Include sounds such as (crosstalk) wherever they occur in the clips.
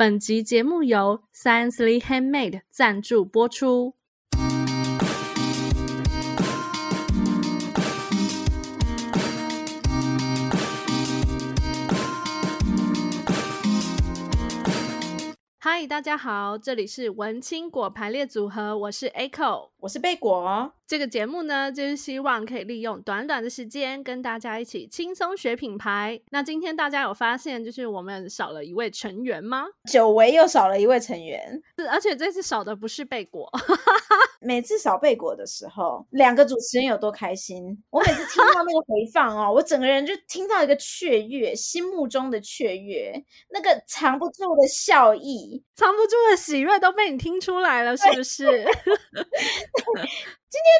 本集节目由 Sciencely Handmade 赞助播出。嗨，大家好，这里是文青果排列组合，我是 Echo，我是贝果。这个节目呢，就是希望可以利用短短的时间跟大家一起轻松学品牌。那今天大家有发现，就是我们少了一位成员吗？久违又少了一位成员，是，而且这次少的不是贝果。(laughs) 每次少贝果的时候，两个主持人有多开心？我每次听到那个回放哦，我整个人就听到一个雀跃，心目中的雀跃，那个藏不住的笑意，藏不住的喜悦都被你听出来了，是不是？今天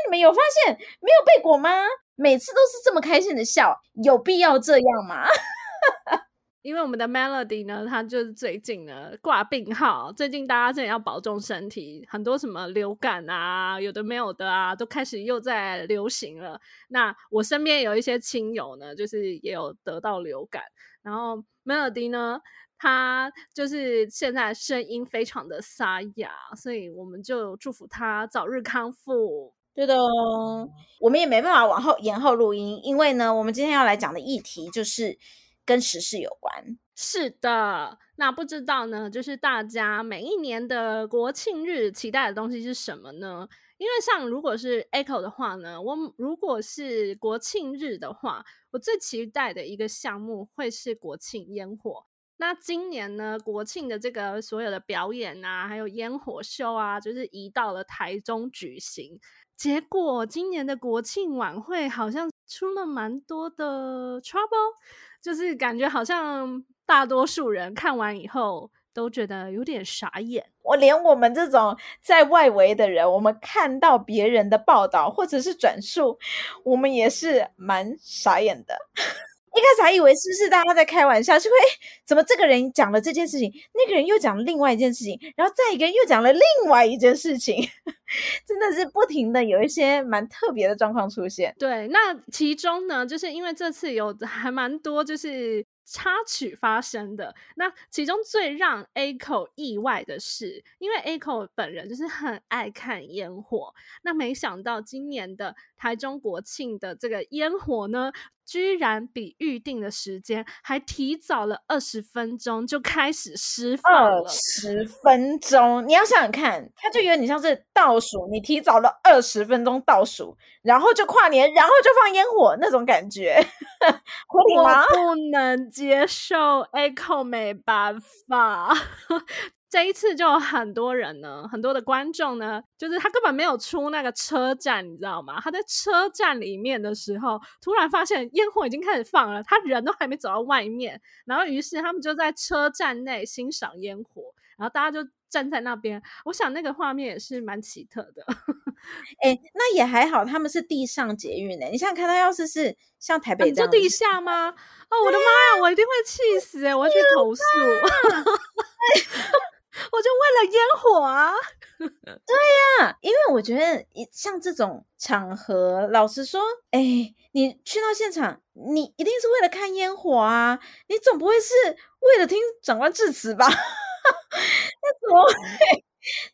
你们有发现没有贝果吗？每次都是这么开心的笑，有必要这样吗？(laughs) 因为我们的 Melody 呢，他就是最近呢挂病号，最近大家真的要保重身体，很多什么流感啊，有的没有的啊，都开始又在流行了。那我身边有一些亲友呢，就是也有得到流感，然后 Melody 呢，他就是现在声音非常的沙哑，所以我们就祝福他早日康复。对的，我们也没办法往后延后录音，因为呢，我们今天要来讲的议题就是跟时事有关。是的，那不知道呢，就是大家每一年的国庆日期待的东西是什么呢？因为像如果是 Echo 的话呢，我如果是国庆日的话，我最期待的一个项目会是国庆烟火。那今年呢，国庆的这个所有的表演啊，还有烟火秀啊，就是移到了台中举行。结果今年的国庆晚会好像出了蛮多的 trouble，就是感觉好像大多数人看完以后都觉得有点傻眼。我连我们这种在外围的人，我们看到别人的报道或者是转述，我们也是蛮傻眼的。一开始还以为是不是大家在开玩笑，是会怎么这个人讲了这件事情，那个人又讲另外一件事情，然后再一个人又讲了另外一件事情，(laughs) 真的是不停的有一些蛮特别的状况出现。对，那其中呢，就是因为这次有还蛮多就是插曲发生的。那其中最让 Echo 意外的是，因为 Echo 本人就是很爱看烟火，那没想到今年的台中国庆的这个烟火呢，居然比预定的时间还提早了二十分钟就开始释放了。二十分钟，你要想想看，它就有点像是倒数，你提早了二十分钟倒数，然后就跨年，然后就放烟火那种感觉，合理吗？我 (laughs) 不能接受，Echo 没办法。这一次就有很多人呢，很多的观众呢，就是他根本没有出那个车站，你知道吗？他在车站里面的时候，突然发现烟火已经开始放了，他人都还没走到外面，然后于是他们就在车站内欣赏烟火，然后大家就站在那边。我想那个画面也是蛮奇特的。(laughs) 哎，那也还好，他们是地上捷运呢。你想想看，他要是是像台北这地下吗？哦，我的妈呀，我一定会气死哎！我要去投诉。(laughs) 我就为了烟火啊！(laughs) 对呀、因为我觉得像这种场合，老实说，哎，你去到现场，你一定是为了看烟火啊，你总不会是为了听长官致辞吧？(laughs) 那怎么会？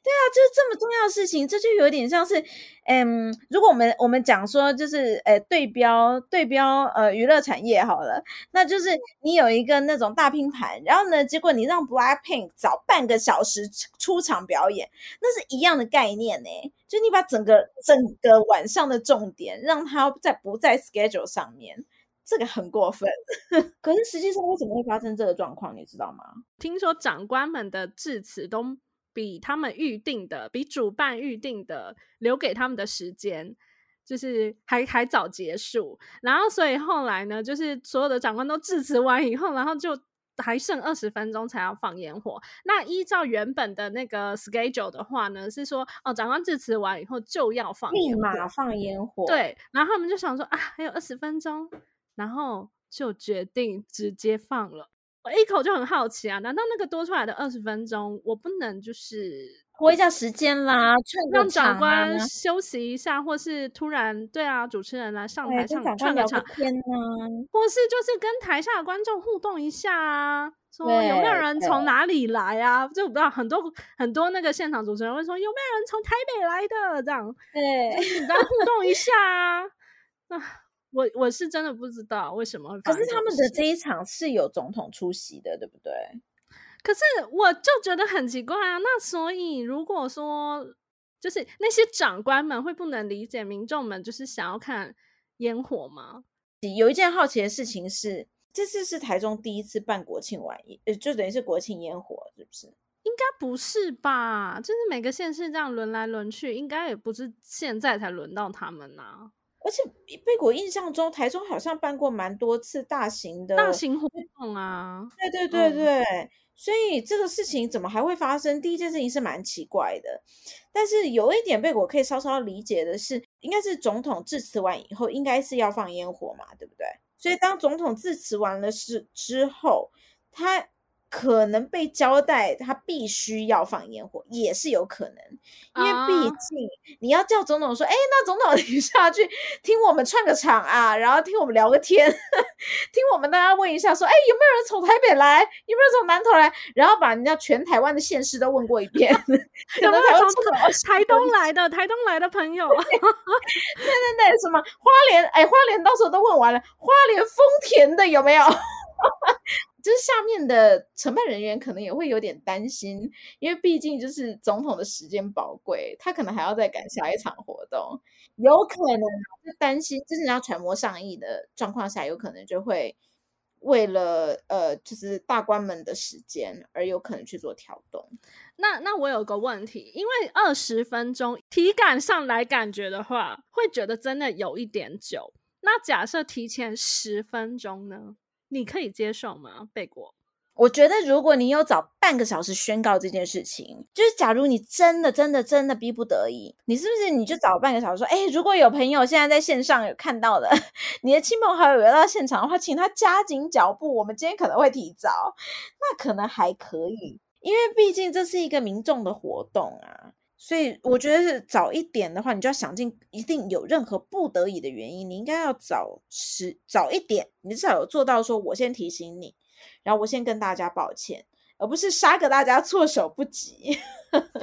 对啊，就是这么重要的事情，这就有点像是，嗯，如果我们我们讲说，就是呃，对标对标呃娱乐产业好了，那就是你有一个那种大拼盘，然后呢，结果你让 Blackpink 早半个小时出场表演，那是一样的概念呢。就你把整个整个晚上的重点让它在不在 schedule 上面，这个很过分。(laughs) 可是实际上为什么会发生这个状况，你知道吗？听说长官们的致辞都。比他们预定的，比主办预定的留给他们的时间，就是还还早结束。然后，所以后来呢，就是所有的长官都致辞完以后，然后就还剩二十分钟才要放烟火。那依照原本的那个 schedule 的话呢，是说哦，长官致辞完以后就要放烟火，立马放烟火。对，然后他们就想说啊，还有二十分钟，然后就决定直接放了。我一口就很好奇啊，难道那个多出来的二十分钟，我不能就是拖一下时间啦，让长官休息一下，或是突然对啊，主持人来上台唱唱个场，天呐，或是就是跟台下的观众互动一下啊，说有没有人从哪里来啊？就不知道很多很多那个现场主持人会说有没有人从台北来的这样，对，你跟他互动一下啊。(laughs) 那我我是真的不知道为什么会发生。可是他们的这一场是有总统出席的，对不对？可是我就觉得很奇怪啊。那所以如果说就是那些长官们会不能理解民众们就是想要看烟火吗？有一件好奇的事情是。这次是台中第一次办国庆晚宴，呃，就等于是国庆烟火，是不是？应该不是吧？就是每个县市这样轮来轮去，应该也不是现在才轮到他们呐、啊。而且被果印象中，台中好像办过蛮多次大型的大型活动啊。对对对对，嗯、所以这个事情怎么还会发生？第一件事情是蛮奇怪的，但是有一点被果可以稍稍理解的是，应该是总统致辞完以后，应该是要放烟火嘛，对不对？所以，当总统致辞完了事之后，他可能被交代他必须要放烟火，也是有可能，因为毕竟你要叫总统说：“哎、uh，那总统你下去听我们串个场啊，然后听我们聊个天，(laughs) 听我们大家问一下，说：哎，有没有人从台北来？有没有人从南投来？然后把人家全台湾的县市都问过一遍 (laughs) (laughs) 有没有从台东来的？台东来的朋友，对对对，什么花莲？哎，花莲到时候都问完了，花莲丰田的有没有？”就是下面的承办人员可能也会有点担心，因为毕竟就是总统的时间宝贵，他可能还要再赶下一场活动，有可能就担心，就是你要揣摩上意的状况下，有可能就会为了呃，就是大官们的时间而有可能去做调动。那那我有个问题，因为二十分钟体感上来感觉的话，会觉得真的有一点久。那假设提前十分钟呢？你可以接受吗？贝果，我觉得如果你有早半个小时宣告这件事情，就是假如你真的、真的、真的逼不得已，你是不是你就早半个小时说，哎，如果有朋友现在在线上有看到的，(laughs) 你的亲朋好友有到现场的话，请他加紧脚步，我们今天可能会提早，那可能还可以，因为毕竟这是一个民众的活动啊。所以我觉得是早一点的话，你就要想尽一定有任何不得已的原因，你应该要早时早一点，你至少有做到说，我先提醒你，然后我先跟大家抱歉，而不是杀个大家措手不及。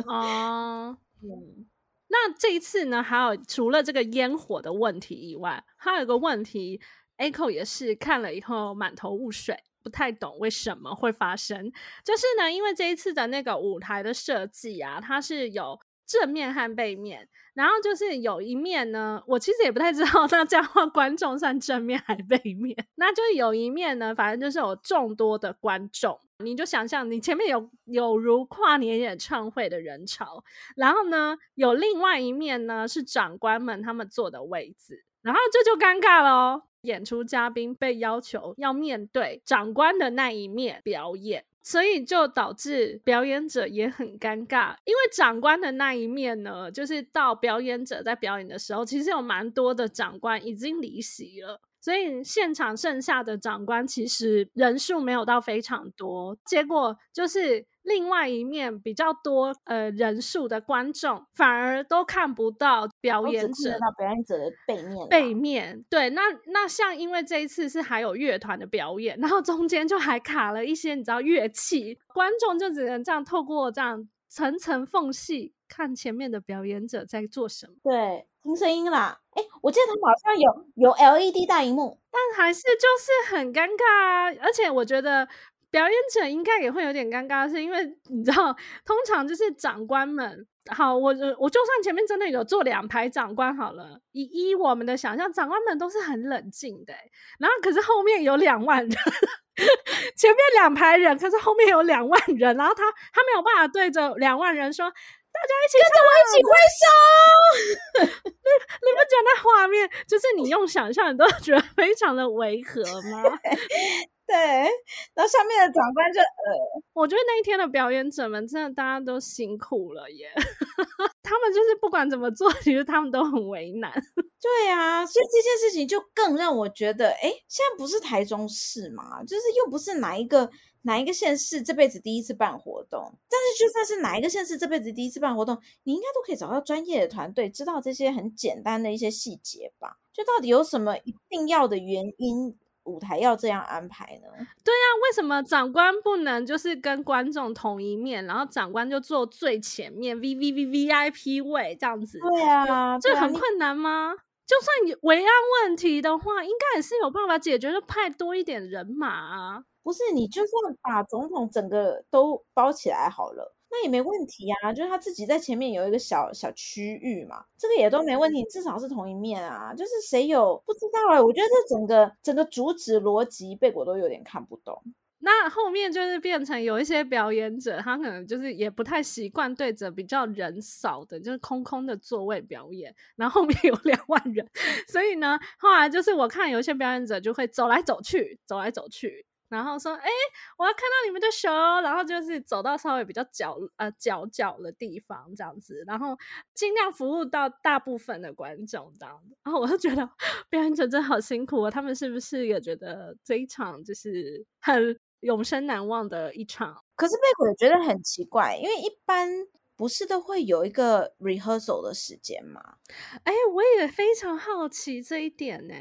啊，(laughs) 嗯，那这一次呢，还有除了这个烟火的问题以外，还有一个问题，Echo 也是看了以后满头雾水，不太懂为什么会发生。就是呢，因为这一次的那个舞台的设计啊，它是有。正面和背面，然后就是有一面呢，我其实也不太知道，(laughs) 那这样的话观众算正面还是背面？那就有一面呢，反正就是有众多的观众，你就想象你前面有有如跨年演唱会的人潮，然后呢，有另外一面呢是长官们他们坐的位置，然后这就尴尬了哦，演出嘉宾被要求要面对长官的那一面表演。所以就导致表演者也很尴尬，因为长官的那一面呢，就是到表演者在表演的时候，其实有蛮多的长官已经离席了，所以现场剩下的长官其实人数没有到非常多，结果就是。另外一面比较多呃人数的观众，反而都看不到表演者，到表演者的背面。背面对，那那像因为这一次是还有乐团的表演，然后中间就还卡了一些你知道乐器，观众就只能这样透过这样层层缝隙看前面的表演者在做什么。对，听声音啦。哎，我记得他们好像有有 LED 大荧幕，但还是就是很尴尬啊，而且我觉得。表演者应该也会有点尴尬，是因为你知道，通常就是长官们，好，我我就算前面真的有坐两排长官好了，以依我们的想象，长官们都是很冷静的，然后可是后面有两万人，(laughs) 前面两排人，可是后面有两万人，然后他他没有办法对着两万人说，大家一起跟着我一起挥手，(laughs) 你你不觉得那画面就是你用想象你都觉得非常的违和吗？对，然后下面的长官就呃，我觉得那一天的表演者们真的大家都辛苦了耶，(laughs) 他们就是不管怎么做，其实他们都很为难。对啊，所以这件事情就更让我觉得，哎，现在不是台中市嘛，就是又不是哪一个哪一个县市这辈子第一次办活动，但是就算是哪一个县市这辈子第一次办活动，你应该都可以找到专业的团队，知道这些很简单的一些细节吧？就到底有什么一定要的原因？舞台要这样安排呢？对呀、啊，为什么长官不能就是跟观众同一面，然后长官就坐最前面 V V V V I P 位这样子？对啊，这很困难吗？就算有维安问题的话，应该也是有办法解决，就派多一点人马啊。不是，你就算把总统整个都包起来好了。那也没问题呀、啊，就是他自己在前面有一个小小区域嘛，这个也都没问题，至少是同一面啊。就是谁有不知道哎、欸，我觉得这整个整个主旨逻辑贝果都有点看不懂。那后面就是变成有一些表演者，他可能就是也不太习惯对着比较人少的，就是空空的座位表演，然后后面有两万人，(laughs) 所以呢，后来就是我看有一些表演者就会走来走去，走来走去。然后说，哎，我要看到你们的手，然后就是走到稍微比较角呃角角的地方这样子，然后尽量服务到大部分的观众这样子。然后我就觉得表演者真好辛苦啊，他们是不是也觉得这一场就是很永生难忘的一场？可是贝果也觉得很奇怪，因为一般不是都会有一个 rehearsal 的时间吗？哎，我也非常好奇这一点呢。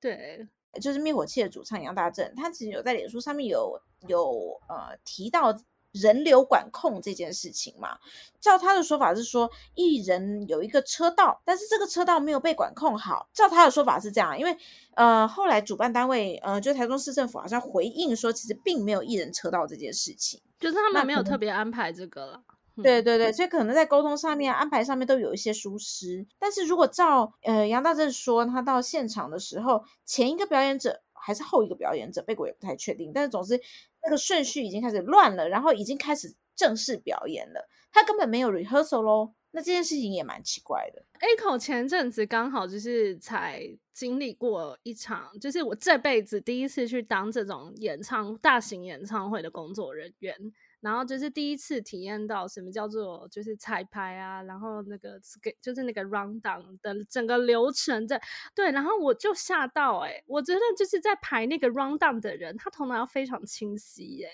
对。就是灭火器的主唱杨大正，他其实有在脸书上面有有呃提到人流管控这件事情嘛。照他的说法是说，艺人有一个车道，但是这个车道没有被管控好。照他的说法是这样，因为呃后来主办单位呃就台中市政府好像回应说，其实并没有艺人车道这件事情，就是他们没有特别安排这个了。对对对，所以可能在沟通上面、安排上面都有一些疏失。但是如果照呃杨大正说，他到现场的时候，前一个表演者还是后一个表演者，贝果也不太确定。但是总之那个顺序已经开始乱了，然后已经开始正式表演了，他根本没有 rehearsal 喽。那这件事情也蛮奇怪的。A 前阵子刚好就是才经历过一场，就是我这辈子第一次去当这种演唱大型演唱会的工作人员。然后就是第一次体验到什么叫做就是彩排啊，然后那个就是那个 round down 的整个流程的，对，然后我就吓到哎、我觉得就是在排那个 rundown 的人，他头脑要非常清晰哎、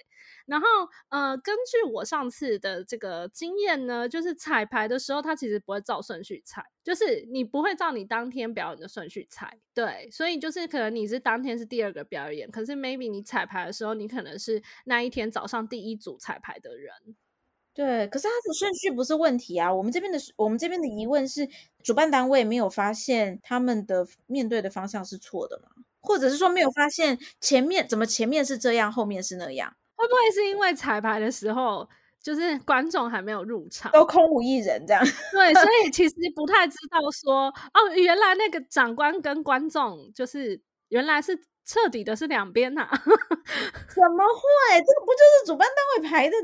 然后呃，根据我上次的这个经验呢，就是彩排的时候，他其实不会照顺序彩，就是你不会照你当天表演的顺序彩，对，所以就是可能你是当天是第二个表演，可是 maybe 你彩排的时候，你可能是那一天早上第一组彩排的人，对，可是他的顺序不是问题啊，我们这边的我们这边的疑问是，主办单位没有发现他们的面对的方向是错的吗？或者是说没有发现前面怎么前面是这样，后面是那样？会不会是因为彩排的时候，就是观众还没有入场，都空无一人这样？(laughs) 对，所以其实不太知道说，哦，原来那个长官跟观众就是原来是彻底的是两边呐、啊？(laughs) 怎么会？这个不就是主办单位排的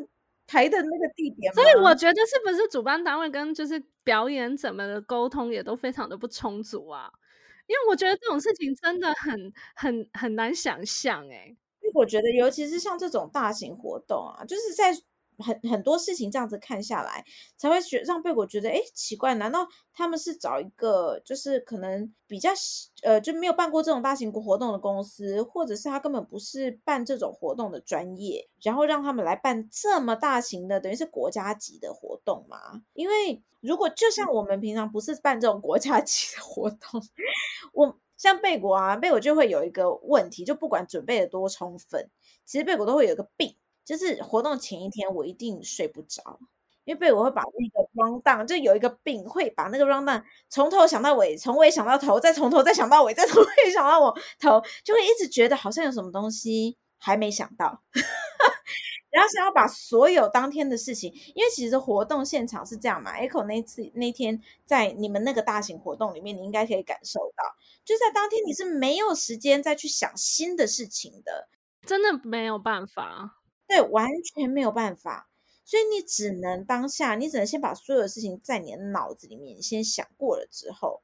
排的那个地点吗？所以我觉得是不是主办单位跟就是表演者们的沟通也都非常的不充足啊？因为我觉得这种事情真的很很很难想象哎、欸。我觉得，尤其是像这种大型活动啊，就是在很很多事情这样子看下来，才会觉让贝果觉得，哎，奇怪，难道他们是找一个就是可能比较呃就没有办过这种大型活动的公司，或者是他根本不是办这种活动的专业，然后让他们来办这么大型的，等于是国家级的活动嘛？因为如果就像我们平常不是办这种国家 (laughs) 级的活动，我。像贝果啊，贝果就会有一个问题，就不管准备的多充分，其实贝果都会有一个病，就是活动前一天我一定睡不着，因为贝果会把那个 rundown 就有一个病，会把那个 rundown 从头想到尾，从尾想到头，再从头再想到尾，再从尾想到我头，就会一直觉得好像有什么东西还没想到。然后想要把所有当天的事情，因为其实活动现场是这样嘛，Echo 那次那天在你们那个大型活动里面，你应该可以感受到，就在当天你是没有时间再去想新的事情的，真的没有办法，对，完全没有办法，所以你只能当下，你只能先把所有的事情在你的脑子里面先想过了之后，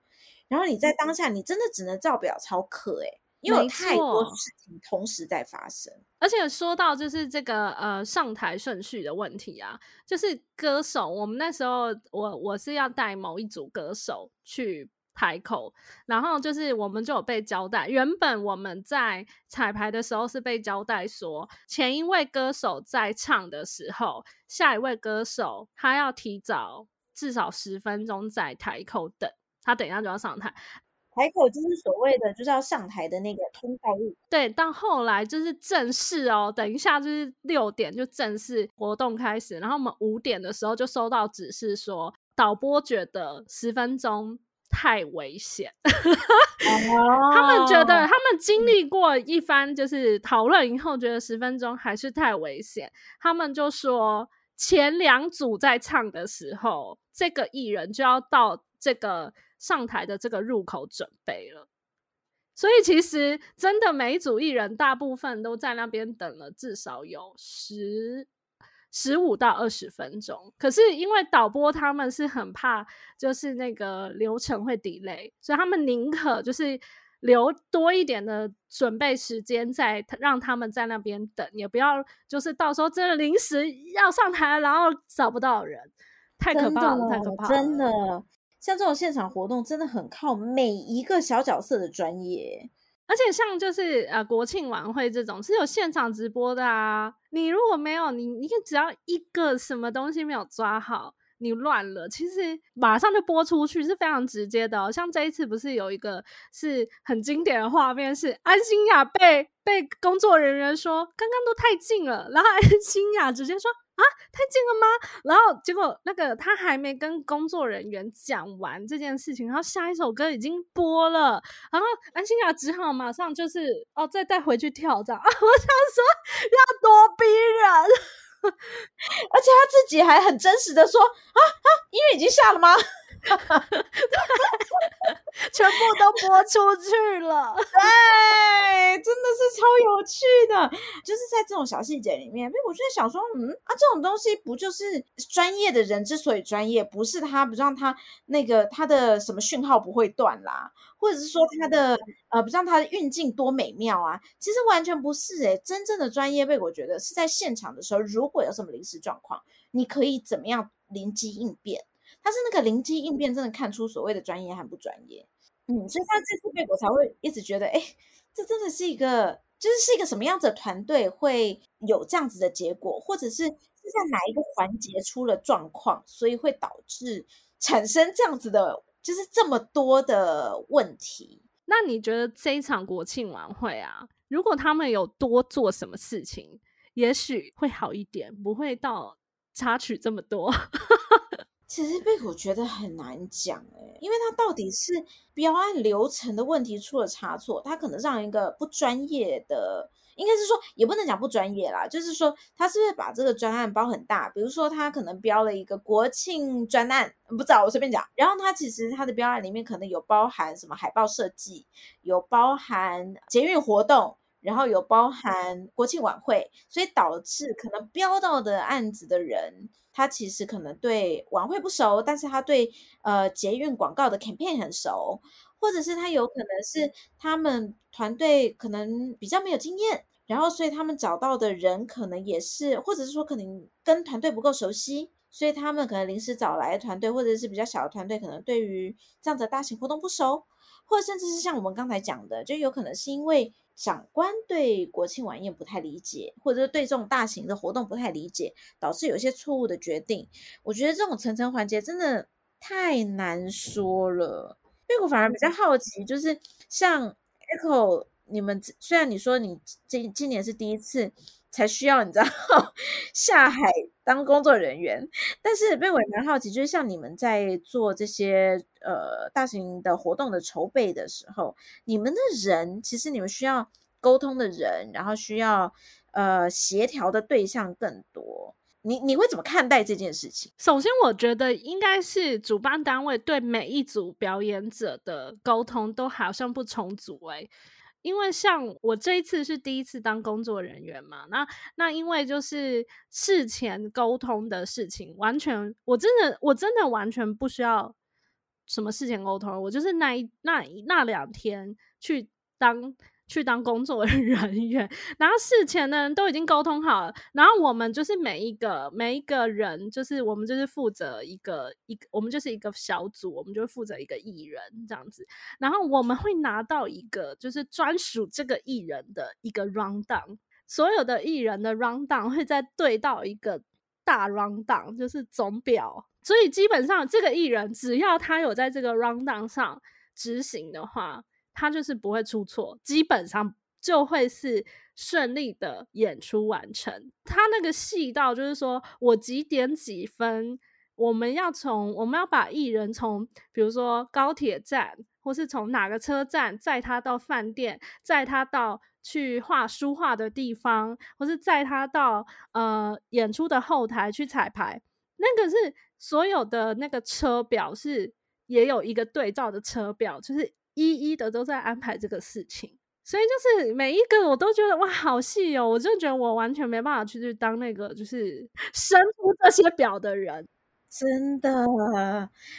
然后你在当下，你真的只能照表操课，诶。因为有太多事情同时在发生，而且说到就是这个呃上台顺序的问题啊，就是歌手，我们那时候我我是要带某一组歌手去台口，然后就是我们就有被交代，原本我们在彩排的时候是被交代说，前一位歌手在唱的时候，下一位歌手他要提早至少十分钟在台口等，他等一下就要上台。台口就是所谓的就是要上台的那个通告日。对，到后来就是正式哦，等一下就是六点就正式活动开始，然后我们五点的时候就收到指示说，导播觉得十分钟太危险，(laughs) 他们觉得他们经历过一番就是讨论以后，觉得十分钟还是太危险，他们就说前两组在唱的时候，这个艺人就要到这个上台的这个入口准备了。所以其实真的每一组艺人大部分都在那边等了至少有十。十五到二十分钟，可是因为导播他们是很怕，就是那个流程会 delay，所以他们宁可就是留多一点的准备时间，在让他们在那边等，也不要就是到时候真的临时要上台，然后找不到人，太可怕了，太可怕了，真的，像这种现场活动真的很靠每一个小角色的专业。而且像就是呃国庆晚会这种是有现场直播的啊，你如果没有你你只要一个什么东西没有抓好，你乱了，其实马上就播出去是非常直接的。像这一次不是有一个是很经典的画面，是安心亚被被工作人员说刚刚都太近了，然后安心亚直接说。啊，太近了吗？然后结果那个他还没跟工作人员讲完这件事情，然后下一首歌已经播了，然后安心亚只好马上就是哦，再带回去跳这样！(laughs) 我想说要多逼人，(laughs) 而且他自己还很真实的说啊啊，音乐已经下了吗？(laughs) 哈哈哈，全部都播出去了，(laughs) 对，真的是超有趣的。就是在这种小细节里面，我就在想说，嗯啊，这种东西不就是专业的人之所以专业，不是他不让他那个他的什么讯号不会断啦，或者是说他的呃不让他的运镜多美妙啊？其实完全不是诶、欸，真正的专业被我觉得是在现场的时候，如果有什么临时状况，你可以怎么样临机应变。他是那个灵机应变，真的看出所谓的专业和不专业。嗯，所以他这次被我才会一直觉得，哎，这真的是一个，就是是一个什么样子的团队会有这样子的结果，或者是是在哪一个环节出了状况，所以会导致产生这样子的，就是这么多的问题。那你觉得这一场国庆晚会啊，如果他们有多做什么事情，也许会好一点，不会到插曲这么多。其实贝果觉得很难讲哎，因为他到底是标案流程的问题出了差错，他可能让一个不专业的，应该是说也不能讲不专业啦，就是说他是不是把这个专案包很大？比如说他可能标了一个国庆专案，不知道我随便讲，然后他其实他的标案里面可能有包含什么海报设计，有包含捷运活动，然后有包含国庆晚会，所以导致可能标到的案子的人。他其实可能对晚会不熟，但是他对呃捷运广告的 campaign 很熟，或者是他有可能是他们团队可能比较没有经验，然后所以他们找到的人可能也是，或者是说可能跟团队不够熟悉，所以他们可能临时找来的团队，或者是比较小的团队，可能对于这样的大型活动不熟，或者甚至是像我们刚才讲的，就有可能是因为。长官对国庆晚宴不太理解，或者是对这种大型的活动不太理解，导致有些错误的决定。我觉得这种层层环节真的太难说了。因为我反而比较好奇，就是像 Echo，你们虽然你说你今今年是第一次。才需要你知道 (laughs) 下海当工作人员，但是贝果也蛮好奇，就是像你们在做这些呃大型的活动的筹备的时候，你们的人其实你们需要沟通的人，然后需要呃协调的对象更多，你你会怎么看待这件事情？首先，我觉得应该是主办单位对每一组表演者的沟通都好像不充足诶、因为像我这一次是第一次当工作人员嘛，那那因为就是事前沟通的事情，完全我真的我真的完全不需要什么事前沟通，我就是那一那那两天去当。去当工作 (laughs) 人员，然后事前的人都已经沟通好了，然后我们就是每一个每一个人，就是我们就是负责一个一个，我们就是一个小组，我们就负责一个艺人这样子，然后我们会拿到一个就是专属这个艺人的一个 round down，所有的艺人的 round down 会再对到一个大 round down，就是总表，所以基本上这个艺人只要他有在这个 rundown 上。执行的话，他就是不会出错，基本上就会是顺利的演出完成。他那个细到就是说我几点几分，我们要从我们要把艺人从比如说高铁站，或是从哪个车站载他到饭店，载他到去画书画的地方，或是载他到呃演出的后台去彩排，那个是所有的那个车表是也有一个对照的车表，就是一一的都在安排这个事情，所以就是每一个我都觉得哇好细哦，我就觉得我完全没办法去去当那个就是 (laughs) 生出这些表的人，真的，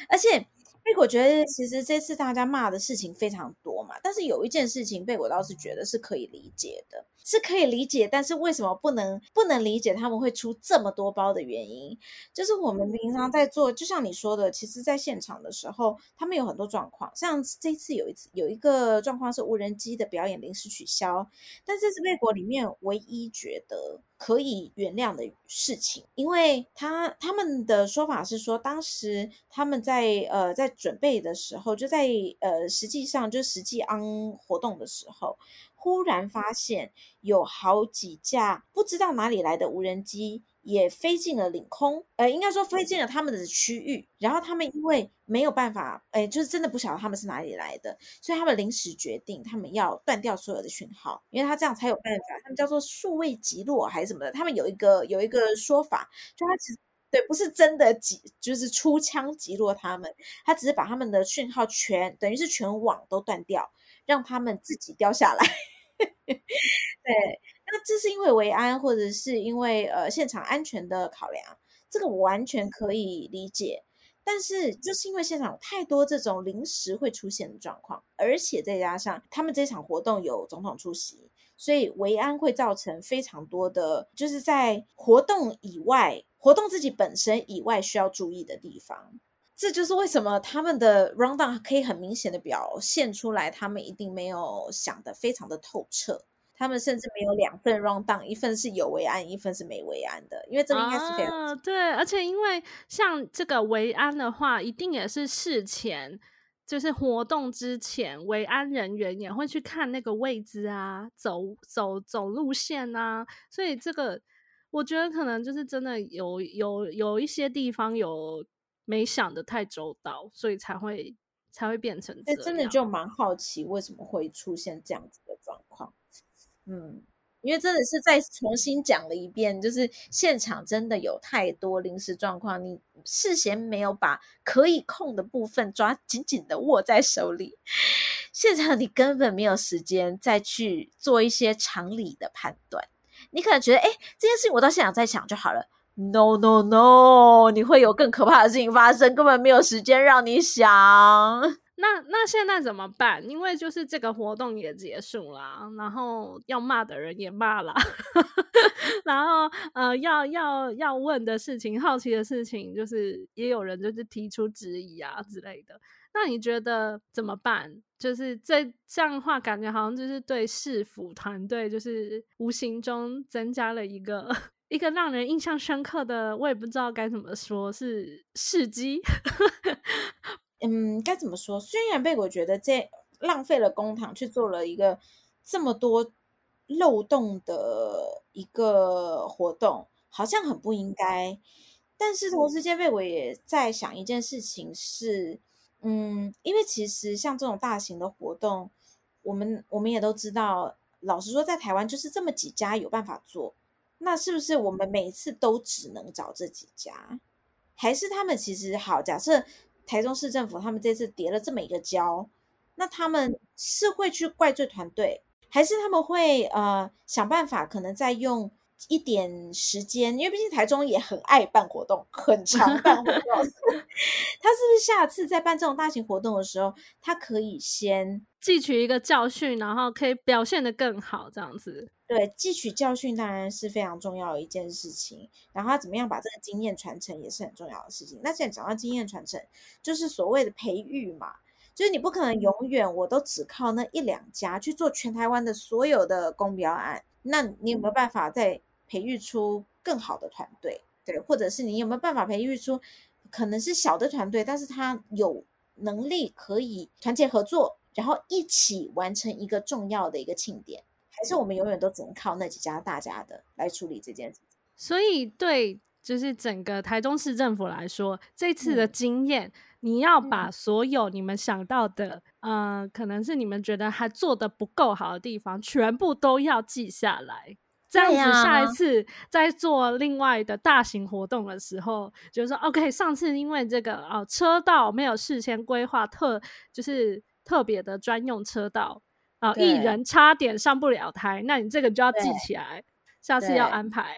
而且。贝果觉得，其实这次大家骂的事情非常多嘛，但是有一件事情，贝果倒是觉得是可以理解的，是可以理解。但是为什么不能不能理解他们会出这么多包的原因？就是我们平常在做，就像你说的，其实在现场的时候，他们有很多状况。像这次有一次有一个状况是无人机的表演临时取消，但这次贝果里面唯一觉得。可以原谅的事情，因为他他们的说法是说，当时他们在呃在准备的时候，就在呃实际上就实际安活动的时候，忽然发现有好几架不知道哪里来的无人机。也飞进了领空，呃，应该说飞进了他们的区域。然后他们因为没有办法，哎，就是真的不晓得他们是哪里来的，所以他们临时决定，他们要断掉所有的讯号，因为他这样才有办法。他们叫做数位击落还是什么的，他们有一个有一个说法，就他其实对，不是真的击，就是出枪击落他们，他只是把他们的讯号全等于是全网都断掉，让他们自己掉下来。(laughs) 对。那这是因为维安，或者是因为呃现场安全的考量，这个我完全可以理解。但是就是因为现场有太多这种临时会出现的状况，而且再加上他们这场活动有总统出席，所以维安会造成非常多的，就是在活动以外、活动自己本身以外需要注意的地方。这就是为什么他们的 round down 可以很明显的表现出来，他们一定没有想的非常的透彻。他们甚至没有两份 rundown，一份是有维安，一份是没维安的，因为这个应该是非常、啊、对，而且因为像这个维安的话，一定也是事前，就是活动之前，维安人员也会去看那个位置啊，走走走路线啊，所以这个我觉得可能就是真的有有有一些地方有没想的太周到，所以才会才会变成这样。真的就蛮好奇为什么会出现这样子的状况。嗯，因为真的是再重新讲了一遍，就是现场真的有太多临时状况，你事先没有把可以控的部分抓紧紧的握在手里，现场你根本没有时间再去做一些常理的判断。你可能觉得，哎，这件事情我到现场再想就好了。No No No，你会有更可怕的事情发生，根本没有时间让你想。那那现在怎么办？因为就是这个活动也结束了，然后要骂的人也骂了，(laughs) 然后呃要要要问的事情、好奇的事情，就是也有人就是提出质疑啊之类的。那你觉得怎么办？就是这这样的话，感觉好像就是对市府团队就是无形中增加了一个一个让人印象深刻的，我也不知道该怎么说，是事迹。(laughs) 嗯，该怎么说？虽然被我觉得这浪费了公帑去做了一个这么多漏洞的一个活动，好像很不应该。但是同时间，贝果也在想一件事情是，嗯，因为其实像这种大型的活动，我们我们也都知道，老实说，在台湾就是这么几家有办法做。那是不是我们每次都只能找这几家？还是他们其实好？假设。台中市政府他们这次叠了这么一个胶，那他们是会去怪罪团队，还是他们会呃想办法，可能再用一点时间，因为毕竟台中也很爱办活动，很 (laughs) 常办活动。(laughs) 他是不是下次在办这种大型活动的时候，他可以先汲取一个教训，然后可以表现得更好，这样子？对，汲取教训当然是非常重要的一件事情，然后他怎么样把这个经验传承也是很重要的事情。那现在讲到经验传承，就是所谓的培育嘛，就是你不可能永远我都只靠那一两家去做全台湾的所有的公标案，那你有没有办法再培育出更好的团队？对，或者是你有没有办法培育出可能是小的团队，但是他有能力可以团结合作，然后一起完成一个重要的一个庆典，还是我们永远都只能靠那几家大家的来处理这件事情？所以，对，就是整个台中市政府来说，这次的经验，嗯、你要把所有你们想到的，嗯、呃，可能是你们觉得还做的不够好的地方，全部都要记下来。这样子，下一次在做另外的大型活动的时候，就是说，OK，上次因为这个哦，车道没有事先规划特，就是特别的专用车道啊，艺人差点上不了台，那你这个就要记起来，下次要安排。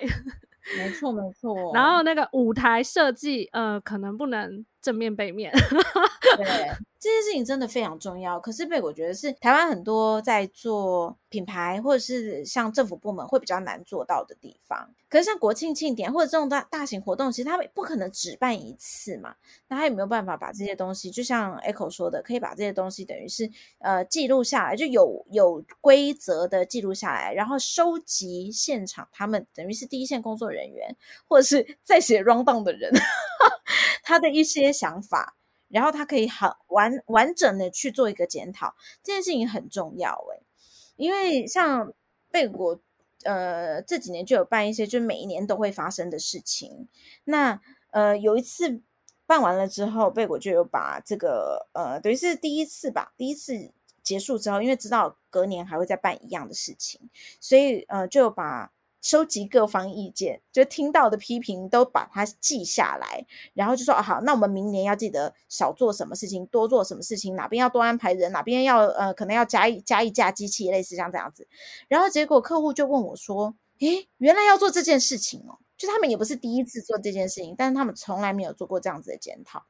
没错，没错。(laughs) 然后那个舞台设计，呃，可能不能正面背面。(laughs) 对。这件事情真的非常重要，可是被我觉得是台湾很多在做品牌或者是像政府部门会比较难做到的地方。可是像国庆庆典或者这种大大型活动，其实他们不可能只办一次嘛，那他有没有办法把这些东西，就像 Echo 说的，可以把这些东西等于是呃记录下来，就有有规则的记录下来，然后收集现场他们等于是第一线工作人员或者是在写 rundown 的人 (laughs) 他的一些想法。然后他可以很完完整的去做一个检讨，这件事情很重要诶，因为像贝果，呃，这几年就有办一些，就每一年都会发生的事情。那呃，有一次办完了之后，贝果就有把这个呃，等于是第一次吧，第一次结束之后，因为知道隔年还会再办一样的事情，所以呃，就把。收集各方意见，就听到的批评都把它记下来，然后就说啊好，那我们明年要记得少做什么事情，多做什么事情，哪边要多安排人，哪边要呃可能要加一加一架机器，类似像这样子。然后结果客户就问我说：“诶，原来要做这件事情哦，就他们也不是第一次做这件事情，但是他们从来没有做过这样子的检讨，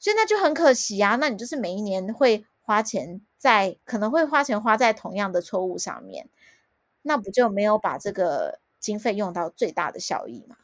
所以那就很可惜啊。那你就是每一年会花钱在可能会花钱花在同样的错误上面，那不就没有把这个。”经费用到最大的效益嘛？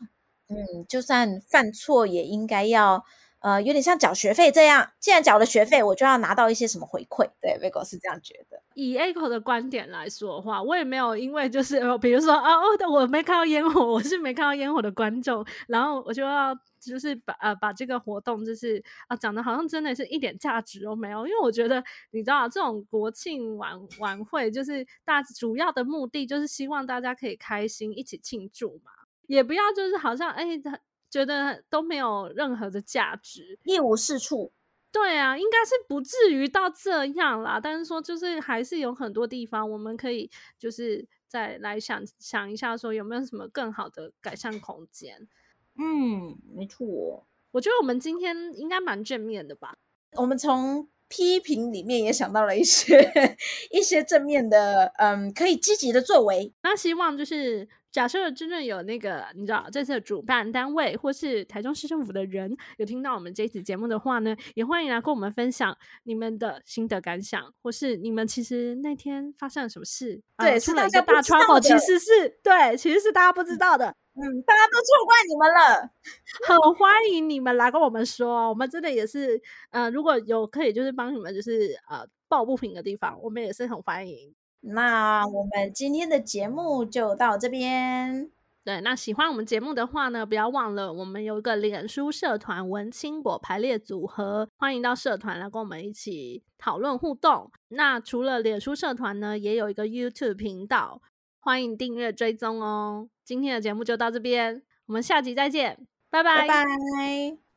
嗯，就算犯错也应该要，呃，有点像缴学费这样。既然缴了学费，我就要拿到一些什么回馈。对，Vigo 是这样觉得。以 Echo 的观点来说的话，我也没有因为就是，比如说啊，哦，我没看到烟火，我是没看到烟火的观众，然后我就要。就是把呃把这个活动就是啊讲的好像真的是一点价值都没有，因为我觉得你知道这种国庆晚晚会就是大主要的目的就是希望大家可以开心一起庆祝嘛，也不要就是好像哎他觉得都没有任何的价值，一无是处。对啊，应该是不至于到这样啦，但是说就是还是有很多地方我们可以就是再来想想一下，说有没有什么更好的改善空间。嗯，没错，我觉得我们今天应该蛮正面的吧。我们从批评里面也想到了一些 (laughs) 一些正面的，嗯，可以积极的作为。那希望就是假设真正有那个你知道这次的主办单位或是台中市政府的人有听到我们这一期节目的话呢，也欢迎来跟我们分享你们的心得感想，或是你们其实那天发生了什么事？对，呃、出了一个大 trouble，其实是对，其实是大家不知道的。嗯，大家都错怪你们了，(laughs) 很欢迎你们来跟我们说，我们真的也是，呃，如果有可以就是帮你们就是呃抱不平的地方，我们也是很欢迎。那我们今天的节目就到这边。对，那喜欢我们节目的话呢，不要忘了我们有一个脸书社团“文青果排列组合”，欢迎到社团来跟我们一起讨论互动。那除了脸书社团呢，也有一个 YouTube 频道。欢迎订阅追踪哦！今天的节目就到这边，我们下集再见，拜拜。拜拜。